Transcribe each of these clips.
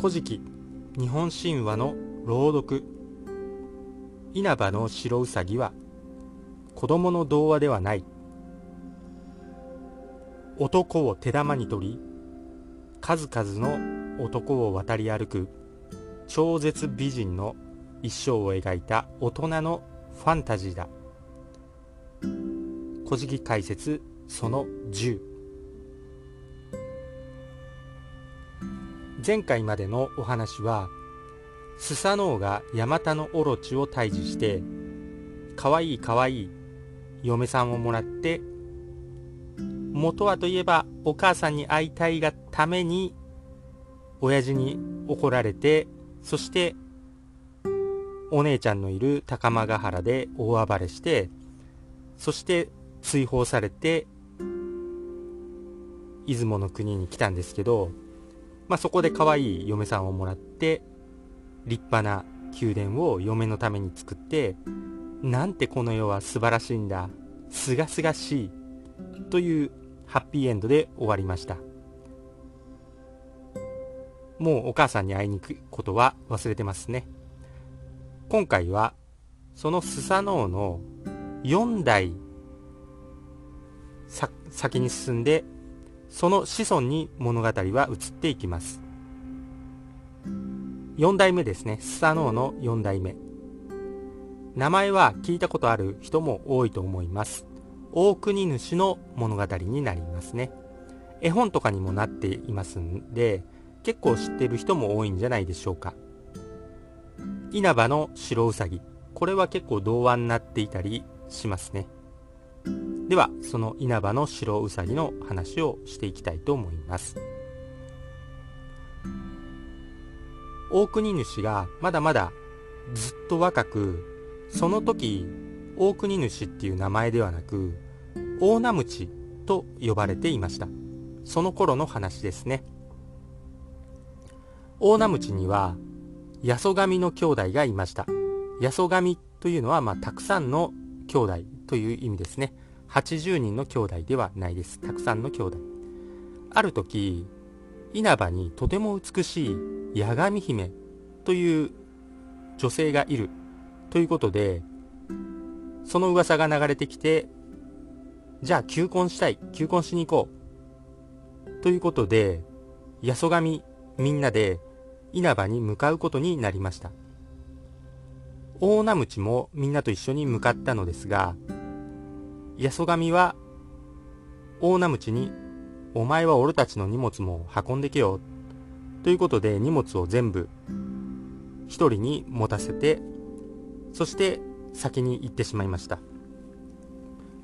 古事記日本神話の朗読。稲葉の白うさぎは子供の童話ではない。男を手玉に取り数々の男を渡り歩く超絶美人の一生を描いた大人のファンタジーだ。古事記解説その10前回までのお話はスサノオがヤマタノオロチを退治してかわいいかわいい嫁さんをもらって元はといえばお母さんに会いたいがために親父に怒られてそしてお姉ちゃんのいる高間ヶ原で大暴れしてそして追放されて出雲の国に来たんですけど、まあ、そこで可愛い嫁さんをもらって立派な宮殿を嫁のために作ってなんてこの世は素晴らしいんだすがすがしいというハッピーエンドで終わりました。もうお母さんに会いに行くことは忘れてますね。今回はそのスサノオの4代先に進んでその子孫に物語は移っていきます。4代目ですね。スサノオの4代目。名前は聞いたことある人も多いと思います。大国主の物語になりますね。絵本とかにもなっていますんで結構知ってる人も多いんじゃないでしょうか。稲葉の白うさぎこれは結構童話になっていたりしますね。ではその稲葉の白うさぎの話をしていきたいと思います。大国主がまだまだずっと若くその時大国主っていう名前ではなく大名鞭と呼ばれていました。その頃の話ですね。大名鞭には八十神の兄弟がいました。八十神というのは、まあ、たくさんの兄弟という意味ですね。80人の兄弟ではないです。たくさんの兄弟。ある時稲葉にとても美しい八神姫という女性がいるということでその噂が流れてきてじゃあ求婚したい求婚しに行こうということで八十神みんなで稲葉に向かうことになりました。大名鞭もみんなと一緒に向かったのですが八十神は大名鞭に「お前は俺たちの荷物も運んでけよ」ということで荷物を全部一人に持たせてそして先に行ってしまいました。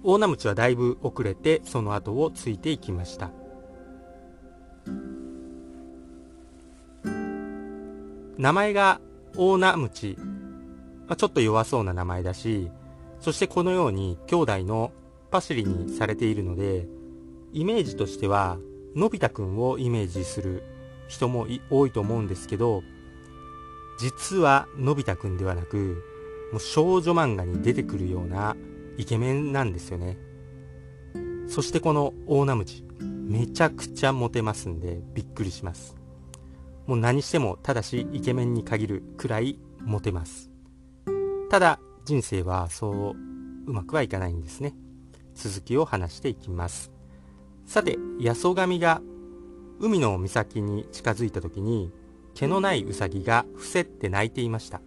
大名鞭はだいぶ遅れてその後をついていきました。名前が大名鞭、まあ、ちょっと弱そうな名前だしそしてこのように兄弟のパシリにされているのでイメージとしてはのび太くんをイメージする人も多いと思うんですけど実はのび太くんではなくもう少女漫画に出てくるようなイケメンなんですよね。そしてこの大ナムチめちゃくちゃモテますんでびっくりします。もう何してもただしイケメンに限るくらいモテます。ただ人生はそううまくはいかないんですね。続きを話していきます。さて八十神が海の岬に近づいた時に毛のないウサギが伏せって泣いていました。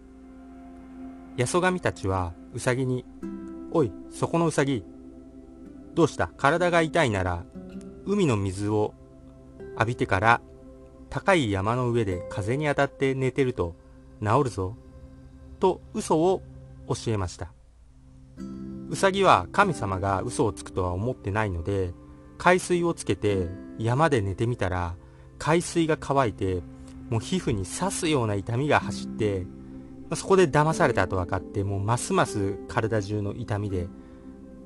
八十神たちはウサギに「おいそこのウサギどうした？体が痛いなら海の水を浴びてから高い山の上で風に当たって寝てると治るぞ」と嘘を教えました。ウサギは神様が嘘をつくとは思ってないので海水をつけて山で寝てみたら海水が乾いてもう皮膚に刺すような痛みが走ってそこで騙されたと分かってもうますます体中の痛みで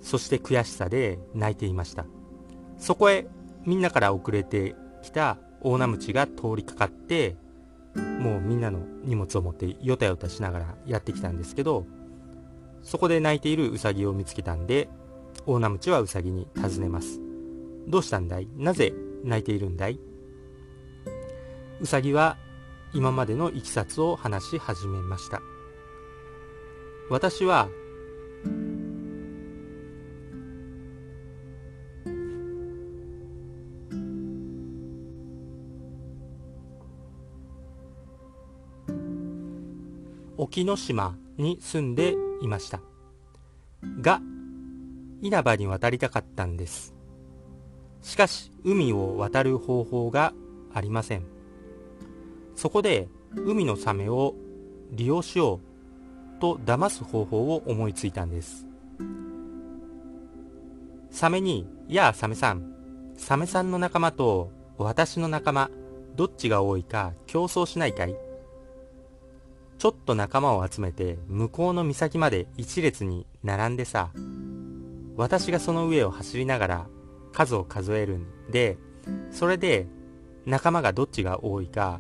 そして悔しさで泣いていました。そこへみんなから遅れてきた大名鞭が通りかかってもうみんなの荷物を持ってよたよたしながらやってきたんですけどそこで泣いているウサギを見つけたんで、大名鞭はウサギに尋ねます。どうしたんだい？なぜ泣いているんだい？ウサギは今までのいきさつを話し始めました。私は沖ノ島に住んでいました。が稲葉に渡りたかったんです。しかし海を渡る方法がありません。そこで海のサメを利用しようと騙す方法を思いついたんです。サメに「やあサメさんサメさんの仲間と私の仲間どっちが多いか競争しないかい?」ちょっと仲間を集めて向こうの岬まで一列に並んでさ私がその上を走りながら数を数えるんでそれで仲間がどっちが多いか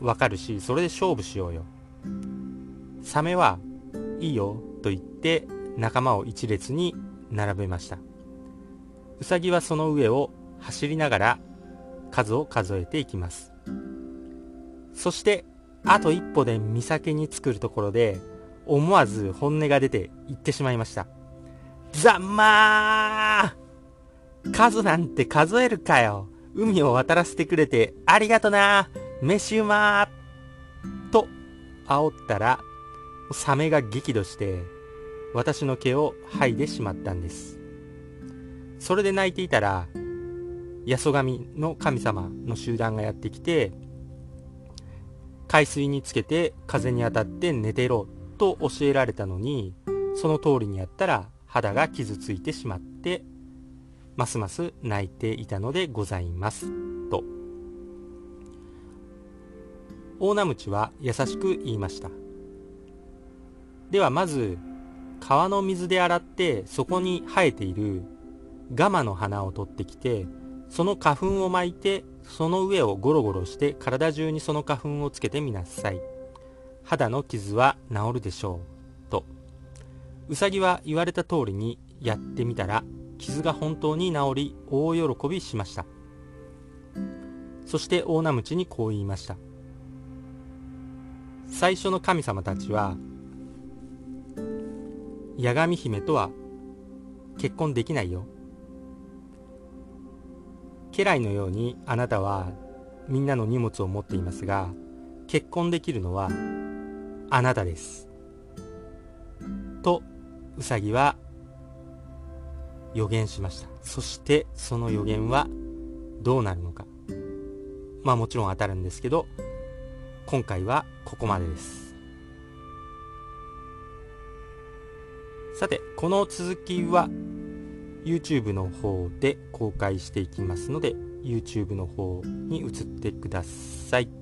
わかるしそれで勝負しようよ。サメはいいよと言って仲間を一列に並べました。ウサギはその上を走りながら数を数えていきます。そしてあと一歩で岬に作るところで思わず本音が出て言ってしまいました。ざんまー。数なんて数えるかよ。海を渡らせてくれてありがとな。飯うまー。と煽ったらサメが激怒して私の毛を剥いでしまったんです。それで泣いていたら八十神の神様の集団がやってきて海水につけて風に当たって寝てろと教えられたのにその通りにやったら肌が傷ついてしまってますます泣いていたのでございますと。大名ムチは優しく言いました。ではまず川の水で洗ってそこに生えているガマの花を取ってきてその花粉を巻いてその上をゴロゴロして体中にその花粉をつけてみなさい。肌の傷は治るでしょう。と。うさぎは言われた通りにやってみたら傷が本当に治り大喜びしました。そして大名ムにこう言いました。最初の神様たちは八神姫とは結婚できないよ。家来のようにあなたはみんなの荷物を持っていますが結婚できるのはあなたですとウサギは予言しましたそしてその予言はどうなるのかまあもちろん当たるんですけど今回はここまでですさてこの続きは YouTube の方で公開していきますので YouTube の方に移ってください。